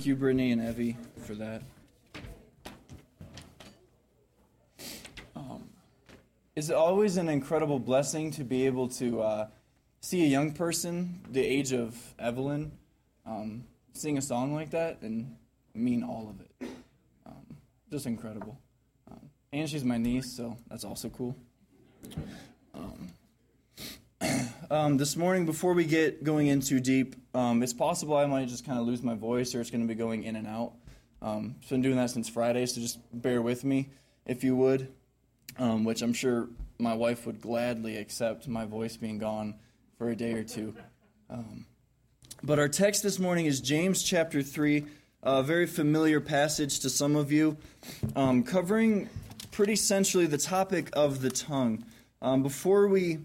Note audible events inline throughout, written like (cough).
Thank you, Brittany and Evie, for that. Um, it's always an incredible blessing to be able to uh, see a young person, the age of Evelyn, um, sing a song like that and mean all of it. Um, just incredible. Um, and she's my niece, so that's also cool. Um, this morning, before we get going in too deep, um, it's possible I might just kind of lose my voice or it's going to be going in and out. Um, so I've been doing that since Friday, so just bear with me if you would, um, which I'm sure my wife would gladly accept my voice being gone for a day or two. Um, but our text this morning is James chapter 3, a very familiar passage to some of you, um, covering pretty centrally the topic of the tongue. Um, before we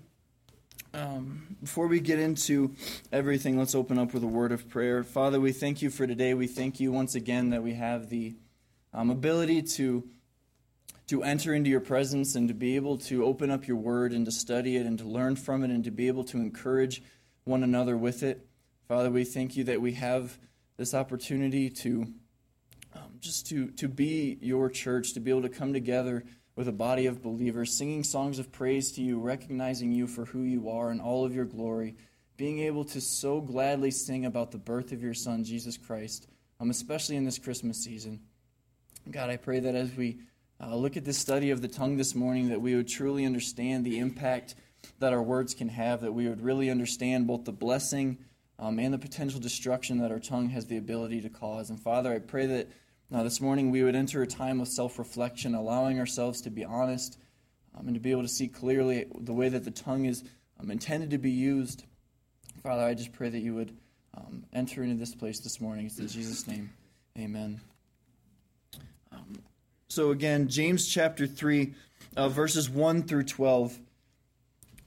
um, before we get into everything, let's open up with a word of prayer. Father, we thank you for today. We thank you once again that we have the um, ability to to enter into your presence and to be able to open up your word and to study it and to learn from it and to be able to encourage one another with it. Father, we thank you that we have this opportunity to um, just to to be your church, to be able to come together with a body of believers, singing songs of praise to you, recognizing you for who you are and all of your glory, being able to so gladly sing about the birth of your Son, Jesus Christ, um, especially in this Christmas season. God, I pray that as we uh, look at this study of the tongue this morning, that we would truly understand the impact that our words can have, that we would really understand both the blessing um, and the potential destruction that our tongue has the ability to cause. And Father, I pray that now, this morning we would enter a time of self reflection, allowing ourselves to be honest um, and to be able to see clearly the way that the tongue is um, intended to be used. Father, I just pray that you would um, enter into this place this morning. It's in Jesus' name. Amen. Um, so, again, James chapter 3, uh, verses 1 through 12.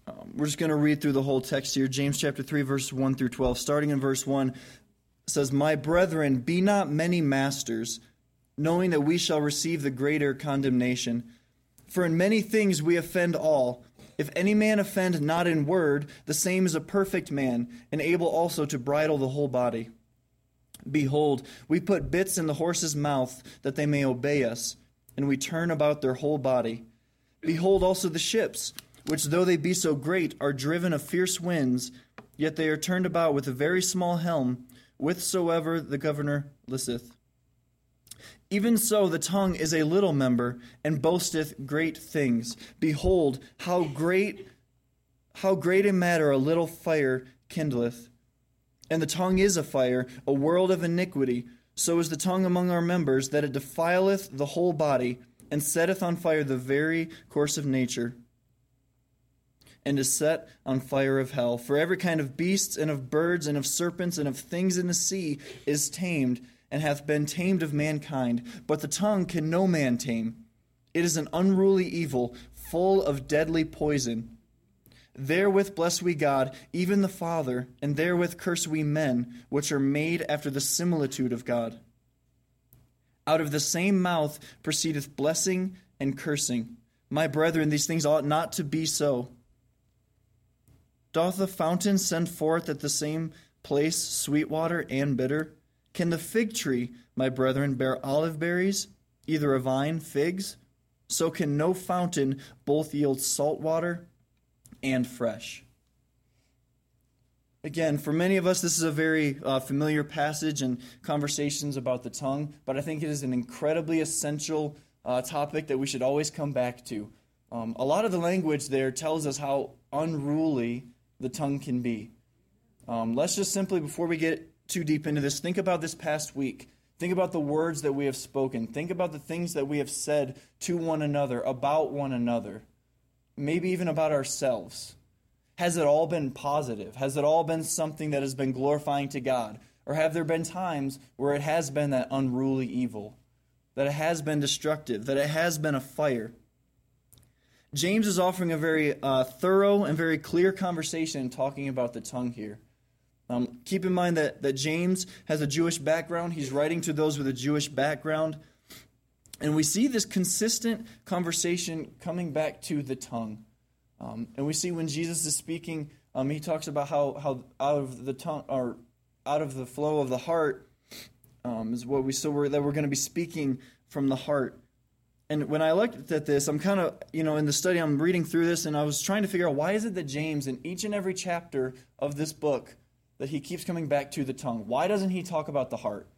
Um, we're just going to read through the whole text here. James chapter 3, verse 1 through 12. Starting in verse 1 says, My brethren, be not many masters knowing that we shall receive the greater condemnation. For in many things we offend all. If any man offend not in word, the same is a perfect man, and able also to bridle the whole body. Behold, we put bits in the horse's mouth, that they may obey us, and we turn about their whole body. Behold also the ships, which though they be so great, are driven of fierce winds, yet they are turned about with a very small helm, whithersoever the governor listeth. Even so, the tongue is a little member and boasteth great things. Behold, how great, how great a matter a little fire kindleth. And the tongue is a fire, a world of iniquity. So is the tongue among our members, that it defileth the whole body, and setteth on fire the very course of nature, and is set on fire of hell. For every kind of beasts, and of birds, and of serpents, and of things in the sea is tamed and hath been tamed of mankind, but the tongue can no man tame. It is an unruly evil, full of deadly poison. Therewith bless we God, even the Father, and therewith curse we men, which are made after the similitude of God. Out of the same mouth proceedeth blessing and cursing. My brethren, these things ought not to be so. Doth the fountain send forth at the same place sweet water and bitter? Can the fig tree, my brethren, bear olive berries, either a vine, figs? So can no fountain both yield salt water and fresh. Again, for many of us, this is a very uh, familiar passage and conversations about the tongue, but I think it is an incredibly essential uh, topic that we should always come back to. Um, a lot of the language there tells us how unruly the tongue can be. Um, let's just simply, before we get too deep into this, think about this past week. Think about the words that we have spoken. Think about the things that we have said to one another, about one another, maybe even about ourselves. Has it all been positive? Has it all been something that has been glorifying to God? Or have there been times where it has been that unruly evil, that it has been destructive, that it has been a fire? James is offering a very uh, thorough and very clear conversation talking about the tongue here. Um, keep in mind that, that James has a Jewish background. He's writing to those with a Jewish background. And we see this consistent conversation coming back to the tongue. Um, and we see when Jesus is speaking, um, he talks about how, how out of the tongue or out of the flow of the heart, um, is what we so we're, that we're going to be speaking from the heart. And when I looked at this, I'm kind of, you know, in the study, I'm reading through this, and I was trying to figure out why is it that James, in each and every chapter of this book, that he keeps coming back to the tongue? Why doesn't he talk about the heart?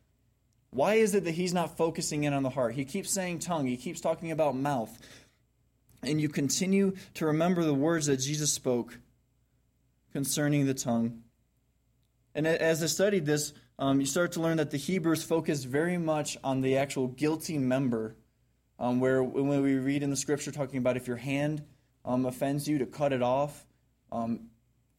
Why is it that he's not focusing in on the heart? He keeps saying tongue, he keeps talking about mouth. And you continue to remember the words that Jesus spoke concerning the tongue. And as I studied this, um, you start to learn that the Hebrews focused very much on the actual guilty member um, where when we read in the scripture talking about if your hand um, offends you, to cut it off, um,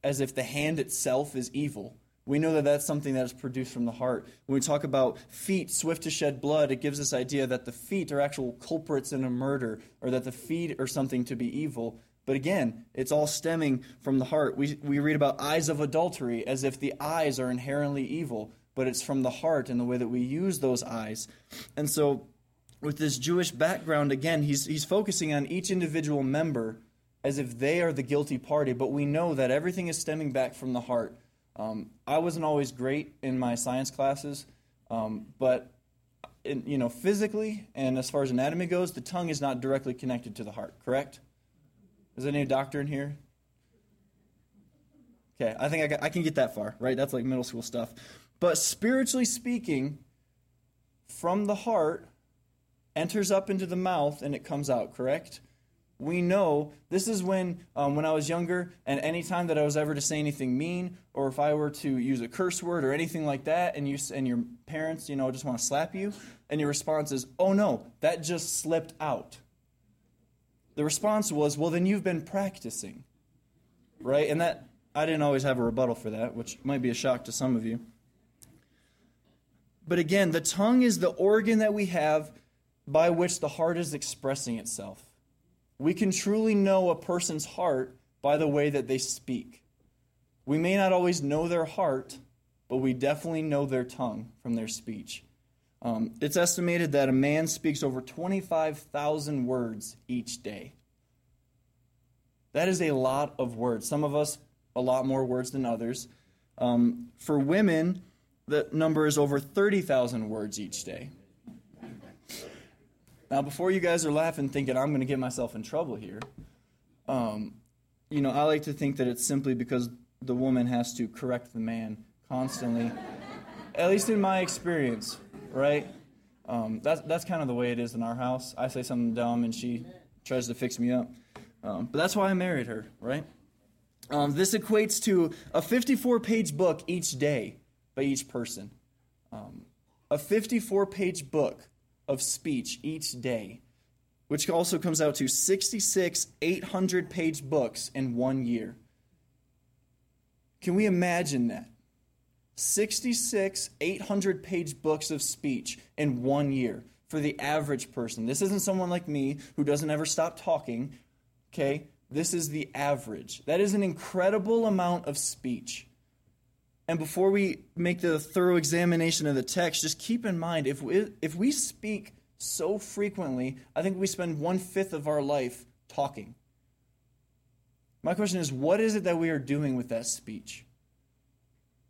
as if the hand itself is evil. We know that that's something that is produced from the heart. When we talk about feet swift to shed blood, it gives this idea that the feet are actual culprits in a murder, or that the feet are something to be evil. But again, it's all stemming from the heart. We, we read about eyes of adultery as if the eyes are inherently evil, but it's from the heart and the way that we use those eyes. And so with this Jewish background, again, he's, he's focusing on each individual member as if they are the guilty party, but we know that everything is stemming back from the heart. Um, I wasn't always great in my science classes, um, but in, you know, physically and as far as anatomy goes, the tongue is not directly connected to the heart. Correct? Is there any doctor in here? Okay, I think I, got, I can get that far. Right? That's like middle school stuff. But spiritually speaking, from the heart enters up into the mouth and it comes out, correct? We know this is when, um, when I was younger, and any time that I was ever to say anything mean, or if I were to use a curse word or anything like that, and you and your parents, you know, just want to slap you, and your response is, "Oh no, that just slipped out." The response was, "Well, then you've been practicing." Right? And that I didn't always have a rebuttal for that, which might be a shock to some of you. But again, the tongue is the organ that we have by which the heart is expressing itself. We can truly know a person's heart by the way that they speak. We may not always know their heart, but we definitely know their tongue from their speech. Um, it's estimated that a man speaks over 25,000 words each day. That is a lot of words. Some of us, a lot more words than others. Um, for women, the number is over 30,000 words each day. Now, before you guys are laughing, thinking I'm going to get myself in trouble here, um, you know, I like to think that it's simply because the woman has to correct the man constantly. (laughs) At least in my experience, right? Um, that's that's kind of the way it is in our house. I say something dumb and she tries to fix me up. Um, but that's why I married her, right? Um, this equates to a 54 page book each day by each person. Um, a 54 page book of speech each day, which also comes out to 66 800 page books in one year. Can we imagine that? 66 800 page books of speech in one year for the average person. This isn't someone like me who doesn't ever stop talking, okay? This is the average. That is an incredible amount of speech. And before we make the thorough examination of the text, just keep in mind if we, if we speak so frequently, I think we spend one fifth of our life talking. My question is what is it that we are doing with that speech?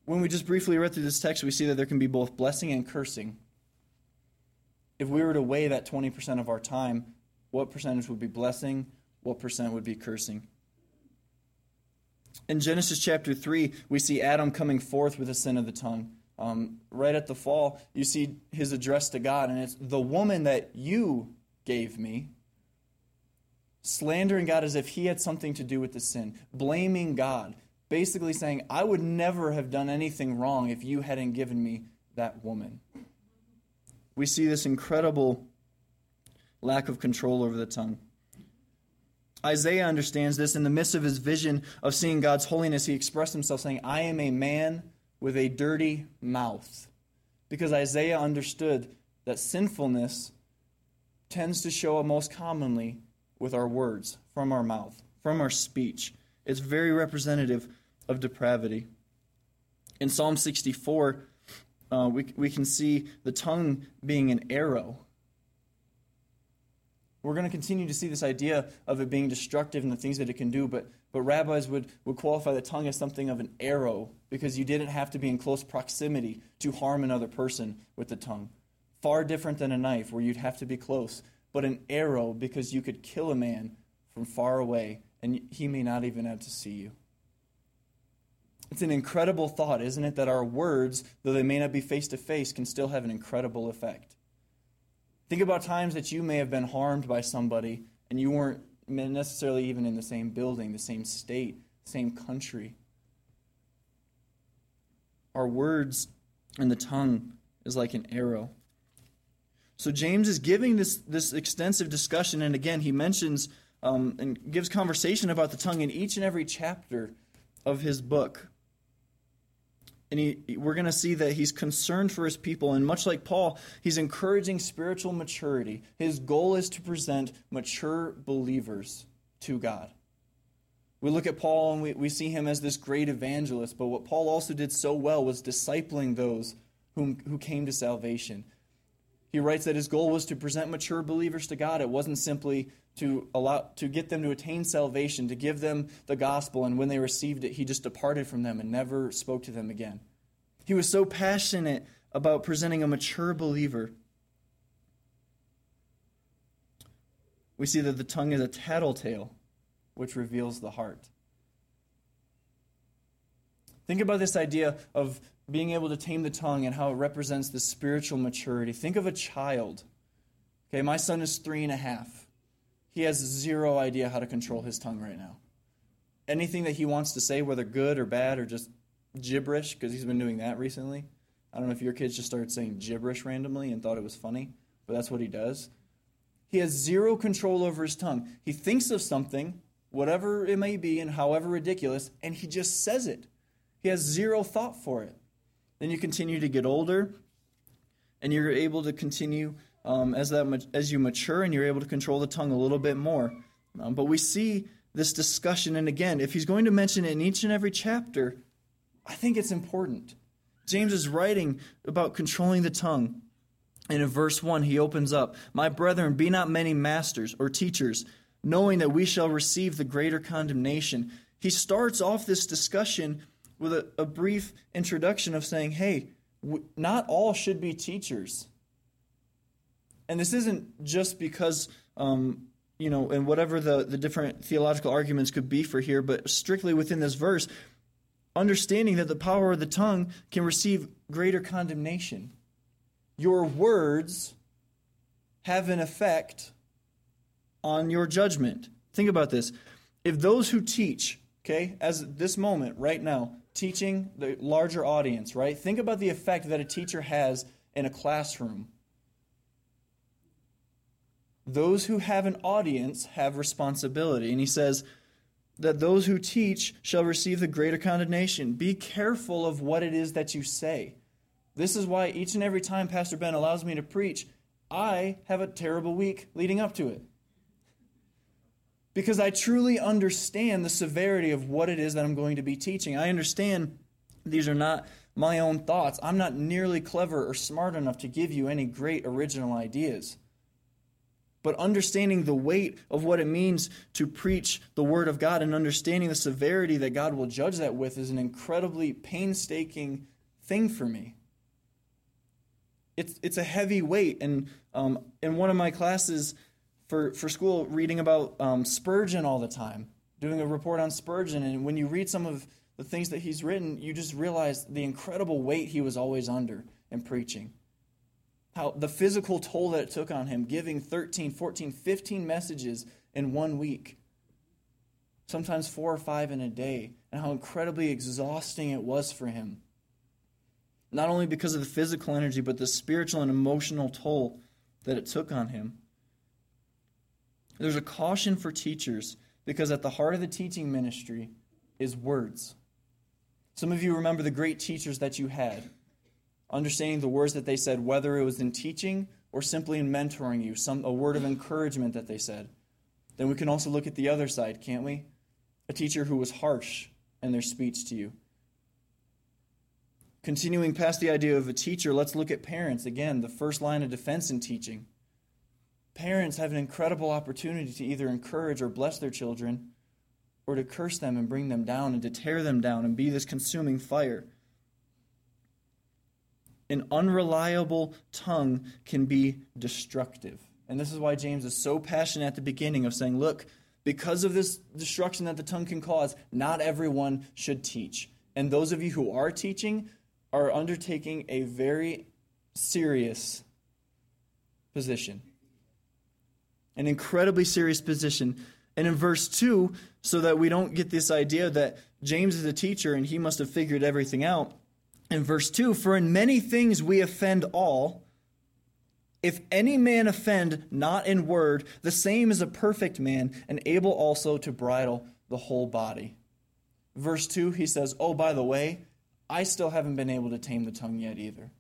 When we just briefly read through this text, we see that there can be both blessing and cursing. If we were to weigh that 20% of our time, what percentage would be blessing? What percent would be cursing? In Genesis chapter 3, we see Adam coming forth with the sin of the tongue. Um, right at the fall, you see his address to God, and it's the woman that you gave me, slandering God as if he had something to do with the sin, blaming God, basically saying, I would never have done anything wrong if you hadn't given me that woman. We see this incredible lack of control over the tongue. Isaiah understands this. In the midst of his vision of seeing God's holiness, he expressed himself saying, I am a man with a dirty mouth. Because Isaiah understood that sinfulness tends to show up most commonly with our words, from our mouth, from our speech. It's very representative of depravity. In Psalm 64, uh, we, we can see the tongue being an arrow We're going to continue to see this idea of it being destructive and the things that it can do, but, but rabbis would, would qualify the tongue as something of an arrow because you didn't have to be in close proximity to harm another person with the tongue. Far different than a knife where you'd have to be close, but an arrow because you could kill a man from far away and he may not even have to see you. It's an incredible thought, isn't it, that our words, though they may not be face to face, can still have an incredible effect. Think about times that you may have been harmed by somebody and you weren't necessarily even in the same building, the same state, same country. Our words and the tongue is like an arrow. So James is giving this, this extensive discussion, and again, he mentions um, and gives conversation about the tongue in each and every chapter of his book and he, we're going to see that he's concerned for his people. And much like Paul, he's encouraging spiritual maturity. His goal is to present mature believers to God. We look at Paul and we, we see him as this great evangelist, but what Paul also did so well was discipling those whom, who came to salvation. He writes that his goal was to present mature believers to God. It wasn't simply to allow to get them to attain salvation, to give them the gospel, and when they received it, he just departed from them and never spoke to them again. He was so passionate about presenting a mature believer. We see that the tongue is a tattletale, which reveals the heart. Think about this idea of being able to tame the tongue and how it represents the spiritual maturity. Think of a child. Okay, my son is three and a half. He has zero idea how to control his tongue right now. Anything that he wants to say, whether good or bad or just gibberish, because he's been doing that recently. I don't know if your kids just started saying gibberish randomly and thought it was funny, but that's what he does. He has zero control over his tongue. He thinks of something, whatever it may be and however ridiculous, and he just says it. He has zero thought for it. Then you continue to get older, and you're able to continue um, as that as you mature, and you're able to control the tongue a little bit more. Um, but we see this discussion, and again, if he's going to mention it in each and every chapter, I think it's important. James is writing about controlling the tongue. And in verse 1, he opens up My brethren, be not many masters or teachers, knowing that we shall receive the greater condemnation. He starts off this discussion with a, a brief introduction of saying, Hey, w- not all should be teachers. And this isn't just because, um, you know, and whatever the, the different theological arguments could be for here, but strictly within this verse, understanding that the power of the tongue can receive greater condemnation. Your words have an effect on your judgment. Think about this. If those who teach, okay, as this moment right now, teaching the larger audience, right? Think about the effect that a teacher has in a classroom. Those who have an audience have responsibility. And he says, that those who teach shall receive the greater condemnation. Be careful of what it is that you say. This is why each and every time Pastor Ben allows me to preach, I have a terrible week leading up to it. Because I truly understand the severity of what it is that I'm going to be teaching. I understand these are not my own thoughts. I'm not nearly clever or smart enough to give you any great original ideas but understanding the weight of what it means to preach the Word of God and understanding the severity that God will judge that with is an incredibly painstaking thing for me. It's, it's a heavy weight. And um, in one of my classes for, for school, reading about um, Spurgeon all the time, doing a report on Spurgeon, and when you read some of the things that he's written, you just realize the incredible weight he was always under in preaching how the physical toll that it took on him, giving 13, 14, 15 messages in one week, sometimes four or five in a day, and how incredibly exhausting it was for him. Not only because of the physical energy, but the spiritual and emotional toll that it took on him. There's a caution for teachers because at the heart of the teaching ministry is words. Some of you remember the great teachers that you had understanding the words that they said, whether it was in teaching or simply in mentoring you, some, a word of encouragement that they said. Then we can also look at the other side, can't we? A teacher who was harsh in their speech to you. Continuing past the idea of a teacher, let's look at parents. Again, the first line of defense in teaching. Parents have an incredible opportunity to either encourage or bless their children, or to curse them and bring them down and to tear them down and be this consuming fire. An unreliable tongue can be destructive. And this is why James is so passionate at the beginning of saying, look, because of this destruction that the tongue can cause, not everyone should teach. And those of you who are teaching are undertaking a very serious position. An incredibly serious position. And in verse 2, so that we don't get this idea that James is a teacher and he must have figured everything out, in verse 2, for in many things we offend all. If any man offend not in word, the same is a perfect man, and able also to bridle the whole body. Verse 2, he says, Oh, by the way, I still haven't been able to tame the tongue yet either.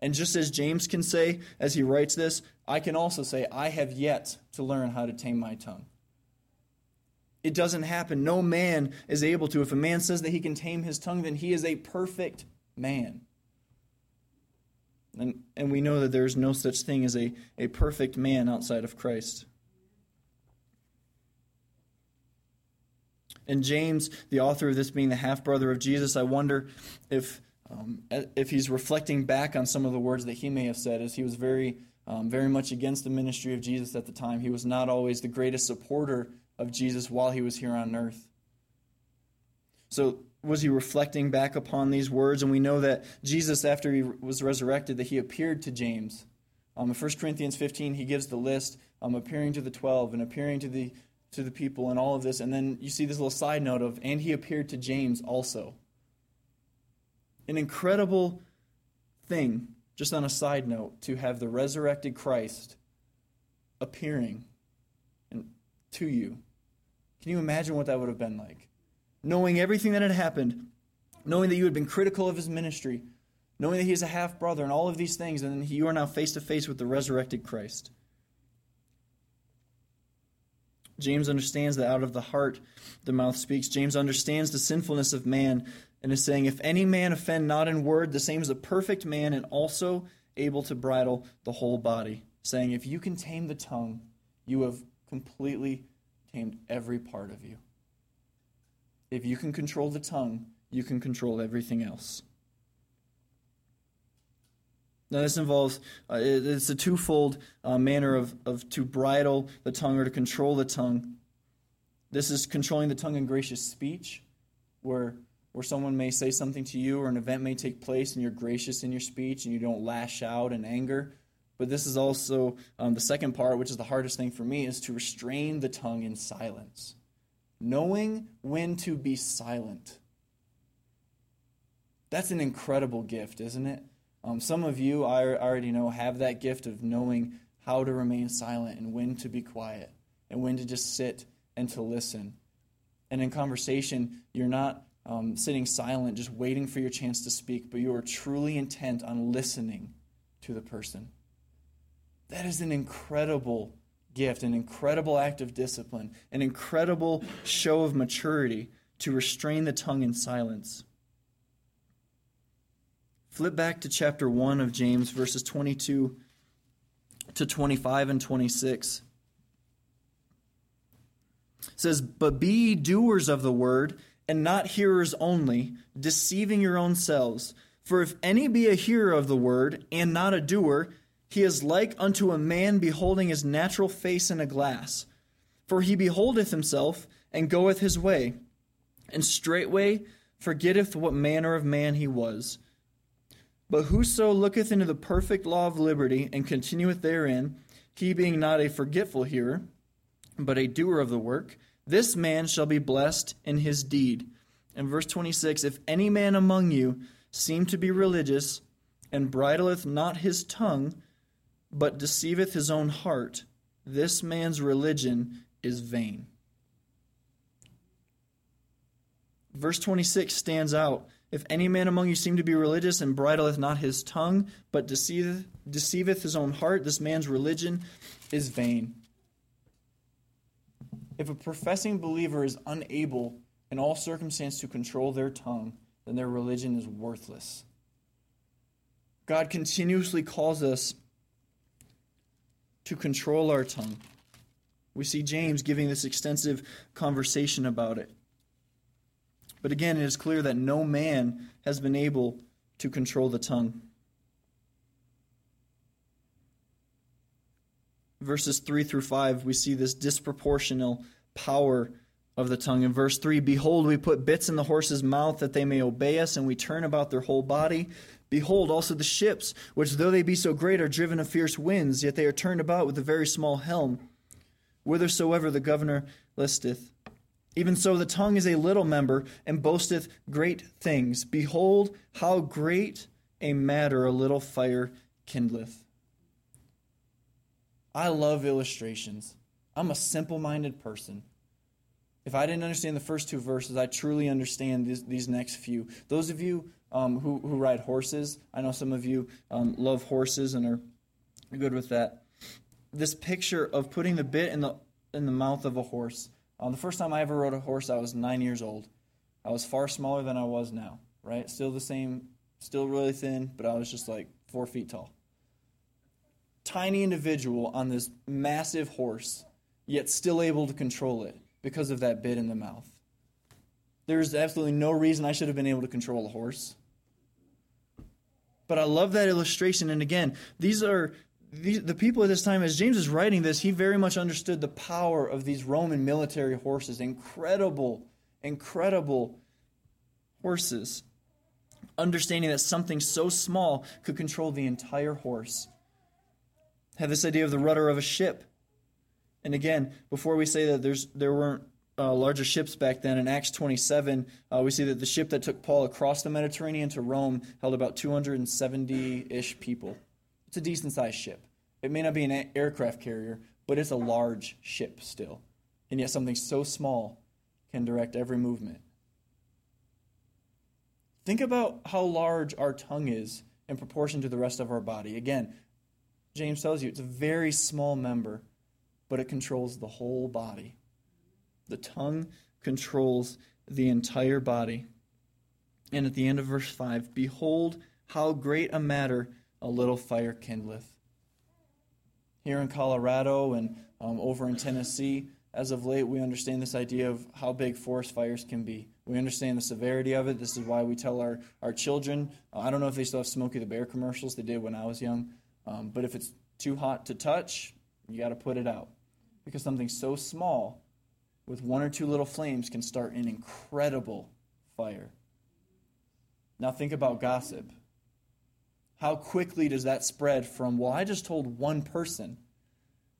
And just as James can say as he writes this, I can also say, I have yet to learn how to tame my tongue. It doesn't happen. No man is able to. If a man says that he can tame his tongue, then he is a perfect man. And, and we know that there is no such thing as a, a perfect man outside of Christ. And James, the author of this being the half brother of Jesus, I wonder if um, if he's reflecting back on some of the words that he may have said, as he was very, um, very much against the ministry of Jesus at the time. He was not always the greatest supporter of Jesus while he was here on earth. So, was he reflecting back upon these words? And we know that Jesus, after he was resurrected, that he appeared to James. Um, in 1 Corinthians 15, he gives the list, um, appearing to the 12 and appearing to the, to the people and all of this. And then you see this little side note of, and he appeared to James also an incredible thing, just on a side note, to have the resurrected Christ appearing to you. Can you imagine what that would have been like? Knowing everything that had happened, knowing that you had been critical of his ministry, knowing that he is a half brother, and all of these things, and you are now face to face with the resurrected Christ. James understands that out of the heart the mouth speaks. James understands the sinfulness of man and is saying, If any man offend not in word, the same is a perfect man and also able to bridle the whole body. Saying, If you can tame the tongue, you have completely tamed every part of you. If you can control the tongue, you can control everything else. Now, this involves, uh, it's a twofold uh, manner of, of to bridle the tongue or to control the tongue. This is controlling the tongue in gracious speech, where where someone may say something to you or an event may take place and you're gracious in your speech and you don't lash out in anger. But this is also um, the second part, which is the hardest thing for me, is to restrain the tongue in silence. Knowing when to be silent. That's an incredible gift, isn't it? Um, some of you, I already know, have that gift of knowing how to remain silent and when to be quiet and when to just sit and to listen. And in conversation, you're not um, sitting silent, just waiting for your chance to speak, but you are truly intent on listening to the person. That is an incredible gift, an incredible act of discipline, an incredible show of maturity to restrain the tongue in silence. Flip back to chapter 1 of James, verses 22 to 25 and 26. It says, But be doers of the word and not hearers only, deceiving your own selves. For if any be a hearer of the word, and not a doer, he is like unto a man beholding his natural face in a glass. For he beholdeth himself, and goeth his way, and straightway forgetteth what manner of man he was. But whoso looketh into the perfect law of liberty, and continueth therein, he being not a forgetful hearer, but a doer of the work, this man shall be blessed in his deed. In verse 26, if any man among you seem to be religious, and bridleth not his tongue, but deceiveth his own heart, this man's religion is vain. Verse 26 stands out. If any man among you seem to be religious and bridleth not his tongue, but deceiveth, deceiveth his own heart, this man's religion is vain. If a professing believer is unable in all circumstance to control their tongue, then their religion is worthless. God continuously calls us to control our tongue. We see James giving this extensive conversation about it. But again, it is clear that no man has been able to control the tongue. Verses 3 through 5, we see this disproportional power of the tongue. In verse 3, Behold, we put bits in the horse's mouth that they may obey us, and we turn about their whole body. Behold, also the ships, which though they be so great, are driven of fierce winds, yet they are turned about with a very small helm, whithersoever the governor listeth. Even so, the tongue is a little member, and boasteth great things. Behold, how great a matter a little fire kindleth. I love illustrations. I'm a simple minded person. If I didn't understand the first two verses, I truly understand these, these next few. Those of you um, who, who ride horses, I know some of you um, love horses and are good with that. This picture of putting the bit in the, in the mouth of a horse. Um, the first time I ever rode a horse, I was nine years old. I was far smaller than I was now, right? Still the same, still really thin, but I was just like four feet tall. Tiny individual on this massive horse, yet still able to control it because of that bit in the mouth. There's absolutely no reason I should have been able to control a horse. But I love that illustration. And again, these are these, the people at this time, as James is writing this, he very much understood the power of these Roman military horses. Incredible, incredible horses. Understanding that something so small could control the entire horse. Have this idea of the rudder of a ship. And again, before we say that there's there weren't uh, larger ships back then, in Acts 27, uh, we see that the ship that took Paul across the Mediterranean to Rome held about 270 ish people. It's a decent sized ship. It may not be an aircraft carrier, but it's a large ship still. And yet, something so small can direct every movement. Think about how large our tongue is in proportion to the rest of our body. Again, James tells you it's a very small member, but it controls the whole body. The tongue controls the entire body. And at the end of verse 5, behold how great a matter a little fire kindleth. Here in Colorado and um, over in Tennessee, as of late, we understand this idea of how big forest fires can be. We understand the severity of it. This is why we tell our, our children uh, I don't know if they still have Smokey the Bear commercials, they did when I was young. Um, but if it's too hot to touch, you got to put it out. Because something so small with one or two little flames can start an incredible fire. Now, think about gossip. How quickly does that spread from, well, I just told one person,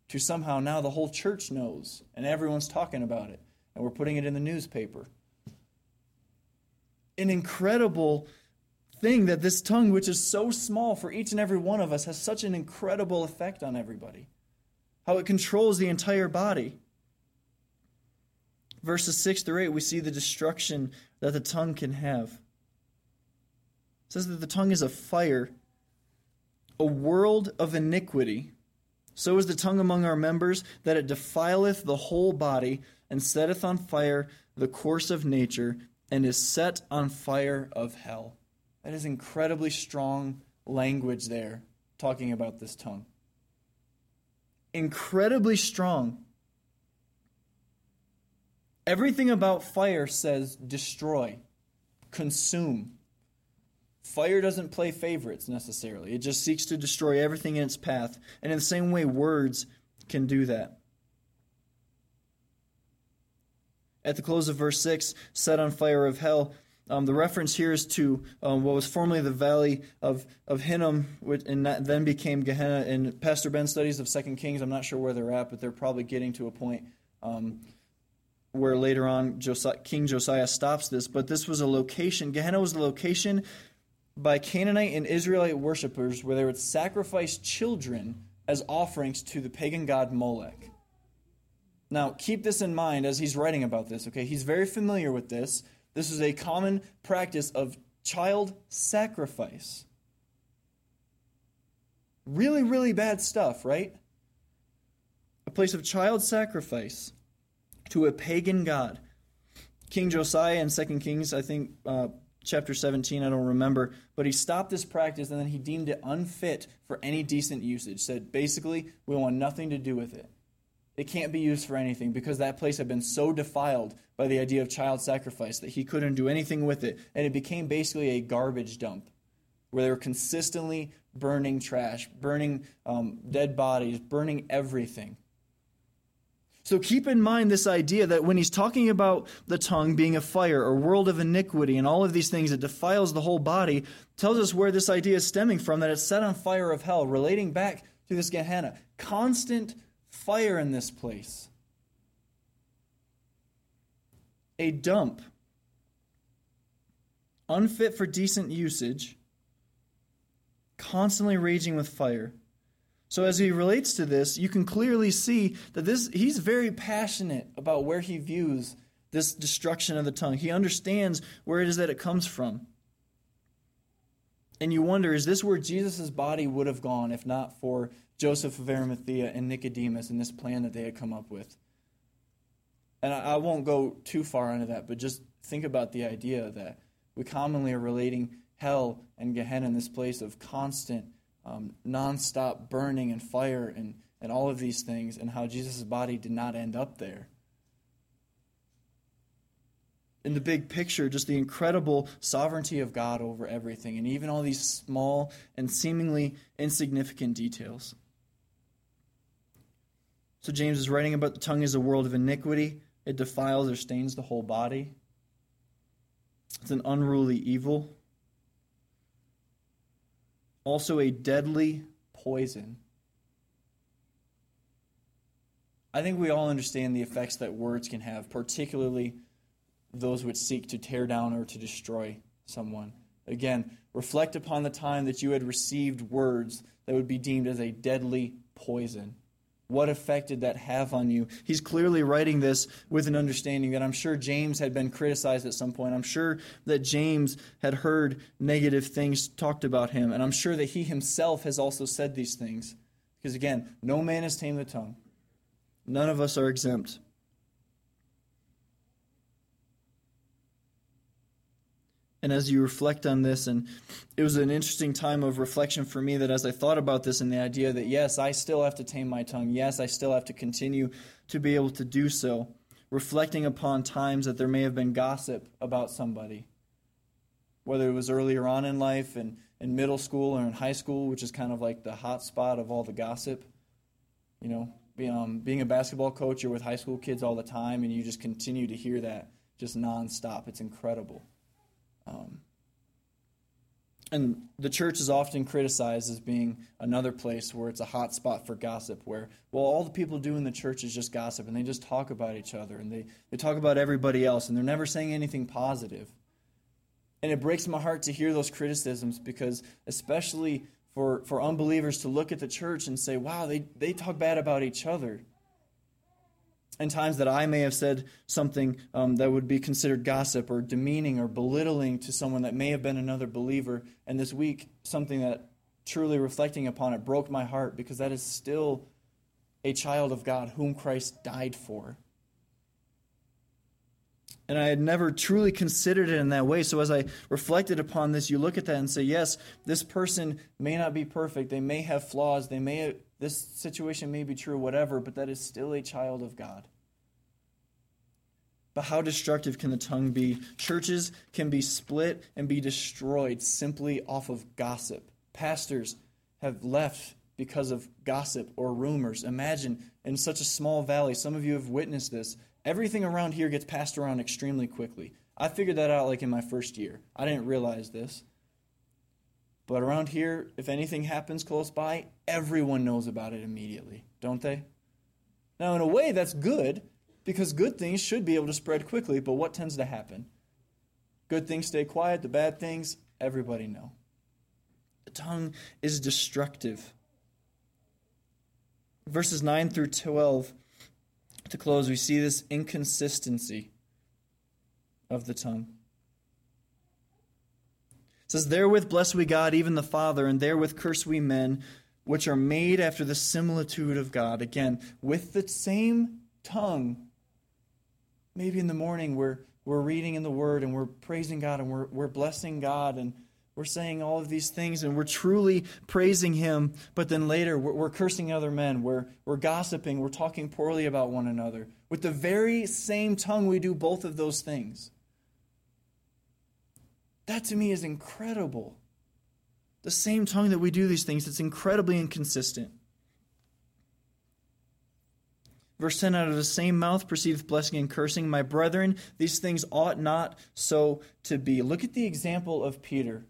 to somehow now the whole church knows and everyone's talking about it and we're putting it in the newspaper? An incredible thing that this tongue, which is so small for each and every one of us, has such an incredible effect on everybody. How it controls the entire body verses 6 through 8, we see the destruction that the tongue can have. It says that the tongue is a fire, a world of iniquity. So is the tongue among our members, that it defileth the whole body, and setteth on fire the course of nature, and is set on fire of hell. That is incredibly strong language there, talking about this tongue. Incredibly strong. Everything about fire says destroy, consume. Fire doesn't play favorites necessarily, it just seeks to destroy everything in its path. And in the same way, words can do that. At the close of verse 6, set on fire of hell. Um, the reference here is to um, what was formerly the valley of, of Hinnom, which, and then became Gehenna. In Pastor Ben's studies of Second Kings, I'm not sure where they're at, but they're probably getting to a point um, where later on Josiah, King Josiah stops this, but this was a location. Gehenna was a location by Canaanite and Israelite worshippers where they would sacrifice children as offerings to the pagan god Molech. Now, keep this in mind as he's writing about this, okay? He's very familiar with this. This is a common practice of child sacrifice. Really, really bad stuff, right? A place of child sacrifice to a pagan god. King Josiah in 2 Kings, I think, uh, chapter 17, I don't remember, but he stopped this practice and then he deemed it unfit for any decent usage. Said basically, we want nothing to do with it. It can't be used for anything because that place had been so defiled by the idea of child sacrifice that he couldn't do anything with it. And it became basically a garbage dump where they were consistently burning trash, burning um, dead bodies, burning everything. So keep in mind this idea that when he's talking about the tongue being a fire or world of iniquity and all of these things that defiles the whole body, tells us where this idea is stemming from, that it's set on fire of hell, relating back to this Gehenna. Constant fire in this place. A dump, unfit for decent usage, constantly raging with fire. So as he relates to this, you can clearly see that this he's very passionate about where he views this destruction of the tongue. He understands where it is that it comes from. And you wonder, is this where Jesus' body would have gone if not for Joseph of Arimathea and Nicodemus and this plan that they had come up with? And I, I won't go too far into that, but just think about the idea that we commonly are relating hell and Gehenna in this place of constant um, nonstop burning and fire and, and all of these things, and how Jesus' body did not end up there. In the big picture, just the incredible sovereignty of God over everything, and even all these small and seemingly insignificant details. So, James is writing about the tongue as a world of iniquity. It defiles or stains the whole body. It's an unruly evil also a deadly poison. I think we all understand the effects that words can have, particularly those which seek to tear down or to destroy someone. Again, reflect upon the time that you had received words that would be deemed as a deadly poison. What effect did that have on you? He's clearly writing this with an understanding that I'm sure James had been criticized at some point. I'm sure that James had heard negative things talked about him. And I'm sure that he himself has also said these things. Because again, no man has tamed the tongue, none of us are exempt. And as you reflect on this, and it was an interesting time of reflection for me that as I thought about this and the idea that, yes, I still have to tame my tongue. Yes, I still have to continue to be able to do so. Reflecting upon times that there may have been gossip about somebody, whether it was earlier on in life and in middle school or in high school, which is kind of like the hot spot of all the gossip. You know, um, being a basketball coach, you're with high school kids all the time, and you just continue to hear that just nonstop. It's incredible. Um, and the church is often criticized as being another place where it's a hot spot for gossip, where, well, all the people do in the church is just gossip, and they just talk about each other, and they, they talk about everybody else, and they're never saying anything positive. And it breaks my heart to hear those criticisms because, especially for, for unbelievers to look at the church and say, wow, they, they talk bad about each other and times that I may have said something um, that would be considered gossip or demeaning or belittling to someone that may have been another believer. And this week, something that truly reflecting upon it broke my heart because that is still a child of God whom Christ died for. And I had never truly considered it in that way. So as I reflected upon this, you look at that and say, yes, this person may not be perfect. They may have flaws. They may have, this situation may be true, whatever, but that is still a child of God. But how destructive can the tongue be? Churches can be split and be destroyed simply off of gossip. Pastors have left because of gossip or rumors. Imagine in such a small valley, some of you have witnessed this. Everything around here gets passed around extremely quickly. I figured that out like in my first year. I didn't realize this. But around here, if anything happens close by, everyone knows about it immediately, don't they? Now, in a way, that's good because good things should be able to spread quickly, but what tends to happen? Good things stay quiet, the bad things, everybody know. The tongue is destructive. Verses 9 through 12, to close, we see this inconsistency of the tongue. It says, Therewith bless we God, even the Father, and therewith curse we men, which are made after the similitude of God. Again, with the same tongue, maybe in the morning we're, we're reading in the Word and we're praising God and we're, we're blessing God and we're saying all of these things and we're truly praising Him, but then later we're, we're cursing other men, we're, we're gossiping, we're talking poorly about one another. With the very same tongue, we do both of those things. That to me is incredible. The same tongue that we do these things, it's incredibly inconsistent. Verse 10 Out of the same mouth proceedeth blessing and cursing. My brethren, these things ought not so to be. Look at the example of Peter.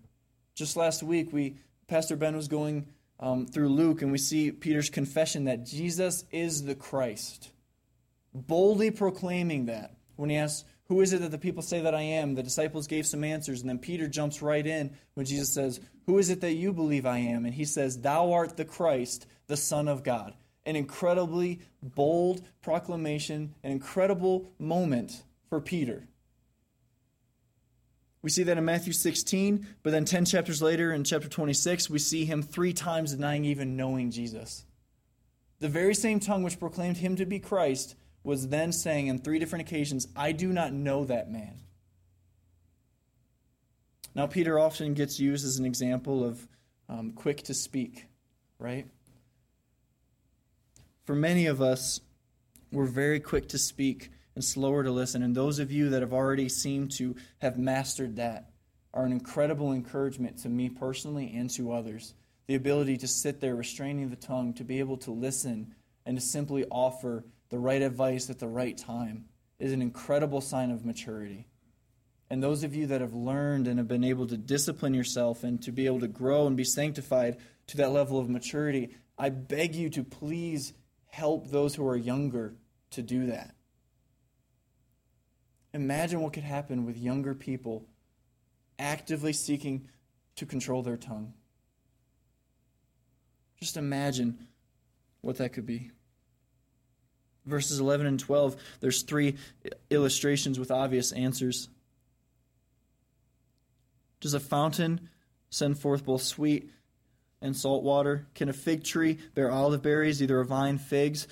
Just last week, we Pastor Ben was going um, through Luke, and we see Peter's confession that Jesus is the Christ, boldly proclaiming that. When he asks, "Who is it that the people say that I am?" the disciples gave some answers, and then Peter jumps right in when Jesus says, "Who is it that you believe I am?" and he says, "Thou art the Christ, the Son of God." An incredibly bold proclamation, an incredible moment for Peter. We see that in Matthew 16, but then 10 chapters later in chapter 26, we see him three times denying even knowing Jesus. The very same tongue which proclaimed him to be Christ was then saying on three different occasions, I do not know that man. Now, Peter often gets used as an example of um, quick to speak, right? For many of us, we're very quick to speak and slower to listen. And those of you that have already seemed to have mastered that are an incredible encouragement to me personally and to others. The ability to sit there restraining the tongue, to be able to listen, and to simply offer the right advice at the right time is an incredible sign of maturity. And those of you that have learned and have been able to discipline yourself and to be able to grow and be sanctified to that level of maturity, I beg you to please help those who are younger to do that. Imagine what could happen with younger people actively seeking to control their tongue. Just imagine what that could be. Verses 11 and 12, there's three illustrations with obvious answers. Does a fountain send forth both sweet and salt water? Can a fig tree bear olive berries, either a vine figs?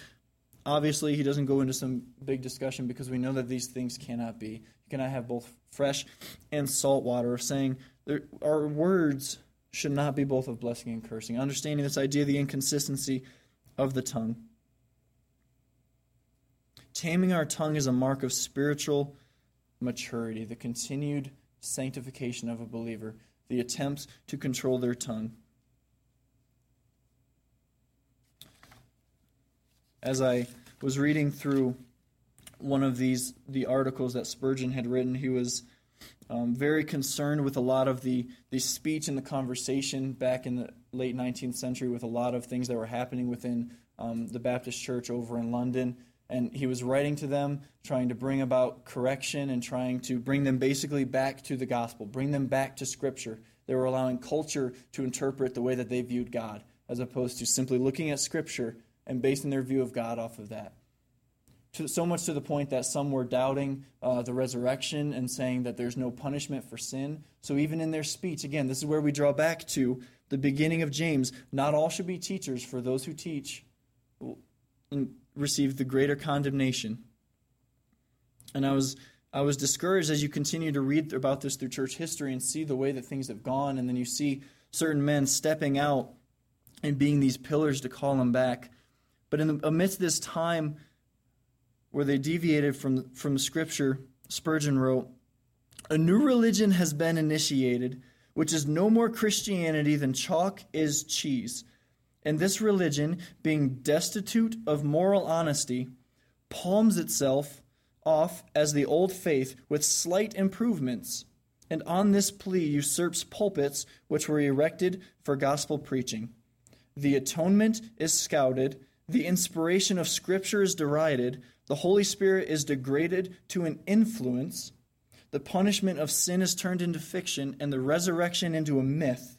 Obviously, he doesn't go into some big discussion because we know that these things cannot be. You cannot have both fresh and salt water, saying there, our words should not be both of blessing and cursing. Understanding this idea of the inconsistency of the tongue. Taming our tongue is a mark of spiritual maturity, the continued sanctification of a believer, the attempts to control their tongue. as I was reading through one of these the articles that Spurgeon had written, he was um, very concerned with a lot of the the speech and the conversation back in the late 19th century with a lot of things that were happening within um, the Baptist Church over in London. And he was writing to them, trying to bring about correction and trying to bring them basically back to the gospel, bring them back to Scripture. They were allowing culture to interpret the way that they viewed God, as opposed to simply looking at Scripture and basing their view of God off of that. To, so much to the point that some were doubting uh, the resurrection and saying that there's no punishment for sin. So even in their speech, again, this is where we draw back to the beginning of James. Not all should be teachers, for those who teach receive the greater condemnation. And I was I was discouraged as you continue to read about this through church history and see the way that things have gone, and then you see certain men stepping out and being these pillars to call them back. But in the, amidst this time where they deviated from, from Scripture, Spurgeon wrote, A new religion has been initiated, which is no more Christianity than chalk is cheese. And this religion, being destitute of moral honesty, palms itself off as the old faith with slight improvements, and on this plea usurps pulpits which were erected for gospel preaching. The atonement is scouted, the inspiration of Scripture is derided, the Holy Spirit is degraded to an influence, the punishment of sin is turned into fiction, and the resurrection into a myth.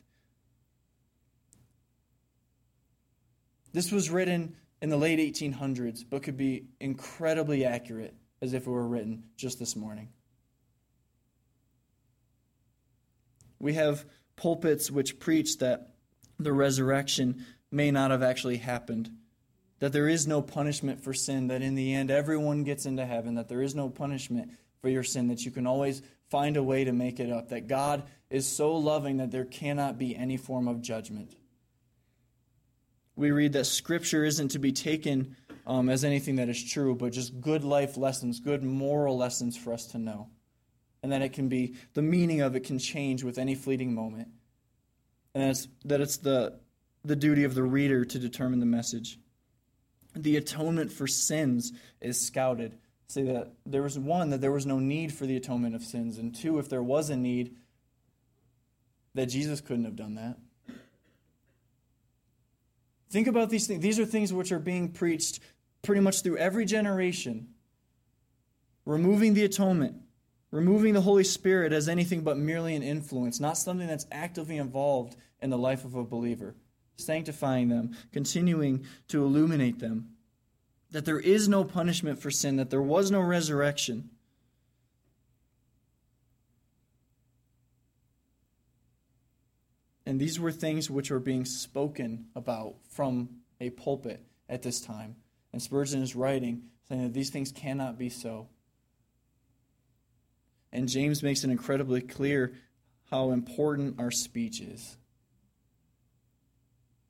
This was written in the late 1800s, but could be incredibly accurate as if it were written just this morning. We have pulpits which preach that the resurrection may not have actually happened that there is no punishment for sin, that in the end everyone gets into heaven, that there is no punishment for your sin, that you can always find a way to make it up, that God is so loving that there cannot be any form of judgment. We read that Scripture isn't to be taken um, as anything that is true, but just good life lessons, good moral lessons for us to know. And that it can be, the meaning of it can change with any fleeting moment. And that's, that it's the, the duty of the reader to determine the message. The atonement for sins is scouted say that there was one, that there was no need for the atonement of sins, and two, if there was a need, that Jesus couldn't have done that. Think about these things. These are things which are being preached pretty much through every generation. Removing the atonement, removing the Holy Spirit as anything but merely an influence, not something that's actively involved in the life of a believer, sanctifying them, continuing to illuminate them that there is no punishment for sin, that there was no resurrection. And these were things which were being spoken about from a pulpit at this time. And Spurgeon is writing, saying that these things cannot be so. And James makes it incredibly clear how important our speech is.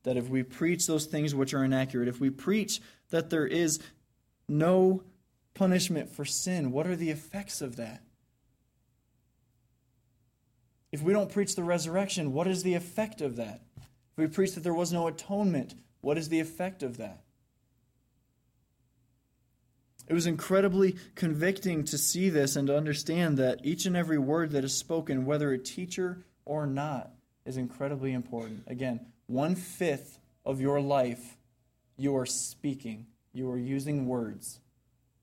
That if we preach those things which are inaccurate, if we preach that there is no punishment for sin, what are the effects of that? If we don't preach the resurrection, what is the effect of that? If we preach that there was no atonement, what is the effect of that? It was incredibly convicting to see this and to understand that each and every word that is spoken, whether a teacher or not, is incredibly important. Again, one fifth of your life you are speaking, you are using words.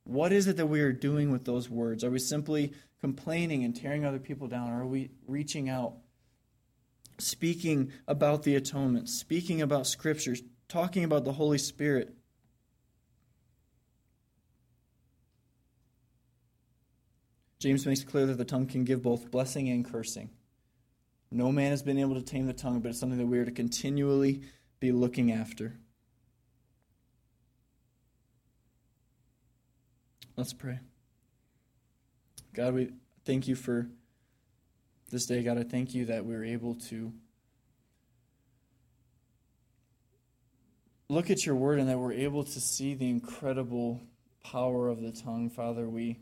What is it that we are doing with those words? Are we simply complaining and tearing other people down? Or are we reaching out, speaking about the atonement, speaking about scriptures, talking about the Holy Spirit? James makes clear that the tongue can give both blessing and cursing. No man has been able to tame the tongue, but it's something that we are to continually be looking after. Let's pray. God, we thank you for this day. God, I thank you that we are able to look at your word and that we're able to see the incredible power of the tongue. Father, we